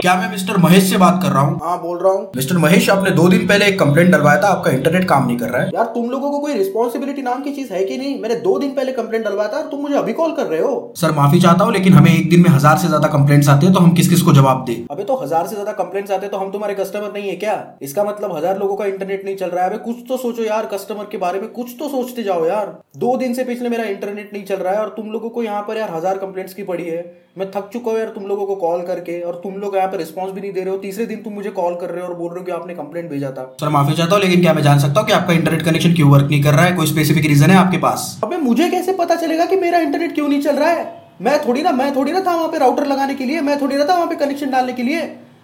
क्या मैं मिस्टर महेश से बात कर रहा हूँ? हाँ बोल रहा हूँ। मिस्टर महेश आपने दो दिन पहले एक कंप्लेंट डलवाया था आपका इंटरनेट काम नहीं कर रहा है। यार तुम लोगों को कोई रिस्पॉन्सिबिलिटी नाम की चीज़ है कि नहीं? मैंने दो दिन पहले कंप्लेंट डलवाया था और तुम मुझे अभी कॉल कर रहे हो। सर माफ़ी चाहता हूँ लेकिन हमें एक दिन में हज़ार से ज़्यादा कंप्लेंट्स आते हैं तो हम किस किस को जवाब दे? अभी तो हज़ार से ज़्यादा कंप्लेंट्स आते हैं तो हम तुम्हारे कस्टमर नहीं है क्या? इसका मतलब हज़ार लोगों का इंटरनेट नहीं चल रहा है। अबे कुछ तो सोचो यार कस्टमर के बारे में कुछ तो सोचते जाओ यार। दो दिन से पिछले मेरा इंटरनेट नहीं चल रहा है और तुम लोगों को यहाँ पर यार हज़ार कंप्लेंट्स की पड़ी है। मैं थक चुका हूँ यार तुम लोगों को कॉल करके और तुम लोग यहाँ पे रिस्पॉन्स भी नहीं दे रहे हो तीसरे दिन तुम मुझे कॉल कर रहे हो और बोल रहे हो कि आपने कंप्लेंट भेजा था। सर माफ़ी चाहता हूँ लेकिन क्या मैं जान सकता हूँ कि आपका इंटरनेट कनेक्शन क्यों वर्क नहीं कर रहा है? कोई स्पेसिफिक रीजन है आपके पास? अबे मुझे कैसे पता चलेगा कि मेरा इंटरनेट क्यों नहीं चल रहा है? मैं थोड़ी ना मैं थोड़ी ना था वहाँ पे राउटर लगाने के लिए मैं थोड़ी ना था वहाँ पे कनेक्शन डालने के लिए।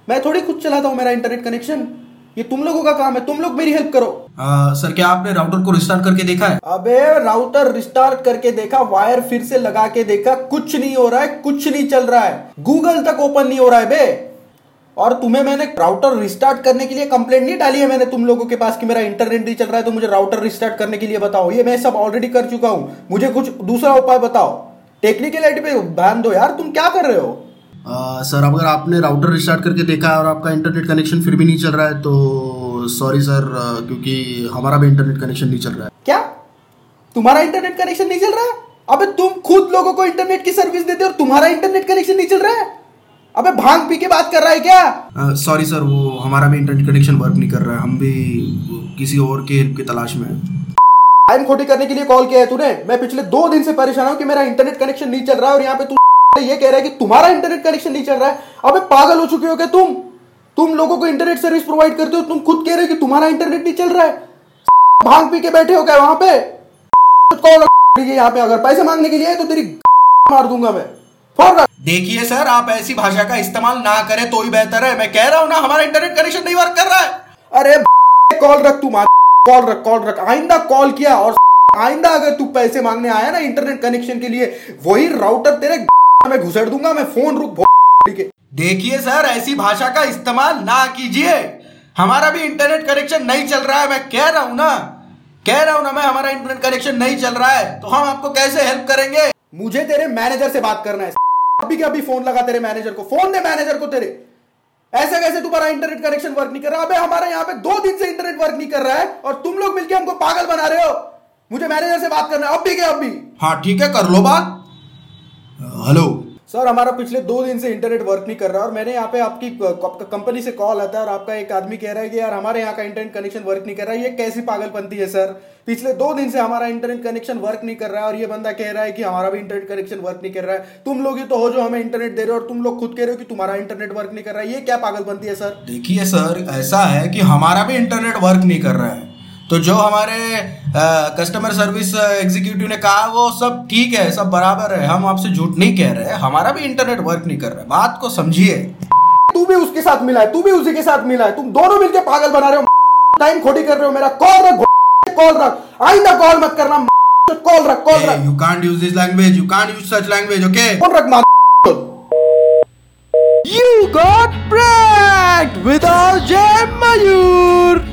मैं थोड़ी खुद चलाता हूँ मेरा इंटरनेट कनेक्शन ये तुम लोगों का काम है तुम लोग मेरी हेल्प करो। आ, सर क्या आपने राउटर को रिस्टार्ट करके देखा है? अबे राउटर रिस्टार्ट करके देखा वायर फिर से लगा के देखा कुछ नहीं हो रहा है कुछ नहीं चल रहा है। गूगल तक ओपन नहीं हो रहा है बे। और तुम्हें मैंने राउटर रिस्टार्ट करने के लिए कंप्लेंट नहीं डाली है मैंने तुम लोगों के पास कि मेरा इंटरनेट नहीं चल रहा है तो मुझे राउटर रिस्टार्ट करने के लिए बताओ। ये मैं सब ऑलरेडी कर चुका हूँ। मुझे कुछ दूसरा उपाय बताओ। टेक्निकलिटी पे ध्यान दो यार तुम क्या कर रहे हो? आ, सर अगर आपने राउटर रिस्टार्ट करके देखा है और आपका इंटरनेट कनेक्शन फिर भी नहीं चल रहा है तो सॉरी सर क्योंकि हमारा भी इंटरनेट कनेक्शन नहीं चल रहा है। क्या? तुम्हारा इंटरनेट कनेक्शन नहीं चल रहा है? अबे तुम खुद लोगों को इंटरनेट की सर्विस देते हो और तुम्हारा इंटरनेट कनेक्शन नहीं चल रहा है? अबे भाँग पी के बात कर रहा है क्या? सॉरी सर वो हमारा भी इंटरनेट कनेक्शन वर्क नहीं कर रहा है। हम भी किसी और के हेल्प की तलाश में हैं। टाइम खोटी करने के लिए कॉल किया है तूने। मैं पिछले दो दिन से परेशान हूँ कि मेरा इंटरनेट कनेक्शन नहीं चल रहा है और यहाँ पे तू ये कह रहा है कि तुम्हारा इंटरनेट कनेक्शन नहीं चल रहा है। अबे पागल हो चुके हो क्या तुम? तुम लोगों को इंटरनेट सर्विस प्रोवाइड करते हो तुम खुद कह रहे हो कि तुम्हारा इंटरनेट नहीं चल रहा है। भाँग पी के बैठे हो क्या वहाँ पे? कॉल यहाँ पे अगर पैसे मांगने के लिए तो तेरी मार दूँगा मैं। फ़ोन रख देखिए सर आप ऐसी भाषा का इस्तेमाल ना करें तो ही बेहतर है। मैं कह रहा हूँ ना हमारा इंटरनेट कनेक्शन नहीं वर्क कर रहा है। अरे कॉल रख तू मार। कॉल रख कॉल रख। आइंदा कॉल किया और आइंदा अगर तू पैसे मांगने आया ना इंटरनेट कनेक्शन के लिए वही राउटर तेरे में घुसड़ दूँगा मैं फ़ोन रुक के। देखिए सर ऐसी भाषा का इस्तेमाल ना कीजिए। हमारा भी इंटरनेट कनेक्शन नहीं चल रहा है मैं कह रहा हूँ ना। कह रहा हूँ ना मैं हमारा इंटरनेट कनेक्शन नहीं चल रहा है तो हम आपको कैसे हेल्प करेंगे? मुझे तेरे मैनेजर से बात करना है। अभी के अभी फ़ोन लगा तेरे मैनेजर को। फ़ोन दे मैनेजर को तेरे। ऐसे कैसे तुम्हारा इंटरनेट कनेक्शन वर्क नहीं कर रहा? अबे हमारे यहाँ पे दो दिन से इंटरनेट वर्क नहीं कर रहा है और तुम लोग मिलकर हमको पागल बना रहे हो। मुझे मैनेजर से बात करना है। अब भी के अभी हाँ ठीक है, कर लो बात। हेलो। सर, हमारा पिछले दो दिन से इंटरनेट वर्क नहीं कर रहा और मैंने यहाँ पे आपकी कंपनी से कॉल आता है और आपका एक आदमी कह रहा है कि यार, हमारे यहाँ का इंटरनेट कनेक्शन वर्क नहीं कर रहा है। ये कैसी पागलपंती है, सर? पिछले दो दिन से हमारा इंटरनेट कनेक्शन वर्क नहीं कर रहा है और ये बंदा कह रहा है कि हमारा भी इंटरनेट कनेक्शन वर्क नहीं कर रहा है। तुम लोग ही तो हो जो हमें इंटरनेट दे रहे हो और तुम लोग खुद कह रहे हो कि तुम्हारा इंटरनेट वर्क नहीं कर रहा है। ये क्या पागलपंती है, सर? देखिए, सर, ऐसा है कि हमारा भी इंटरनेट वर्क नहीं कर रहा है। तो जो हमारे कस्टमर सर्विस एग्जीक्यूटिव ने कहा वो सब ठीक है सब बराबर है। हम आपसे झूठ नहीं कह रहे हमारा भी इंटरनेट वर्क नहीं कर रहा है। बात को समझिए। तू भी उसके साथ मिला है तू भी उसी के साथ मिला है। तुम दोनों मिलकर पागल बना रहे हो। टाइम खोटी कर रहे हो। मेरा कॉल रख कॉल रख। आइंदा कॉल मत करना। कॉल रख कॉल रख। You can't use this language you can't use such language okay call रख मार। You got pranked with Ajay Mayur.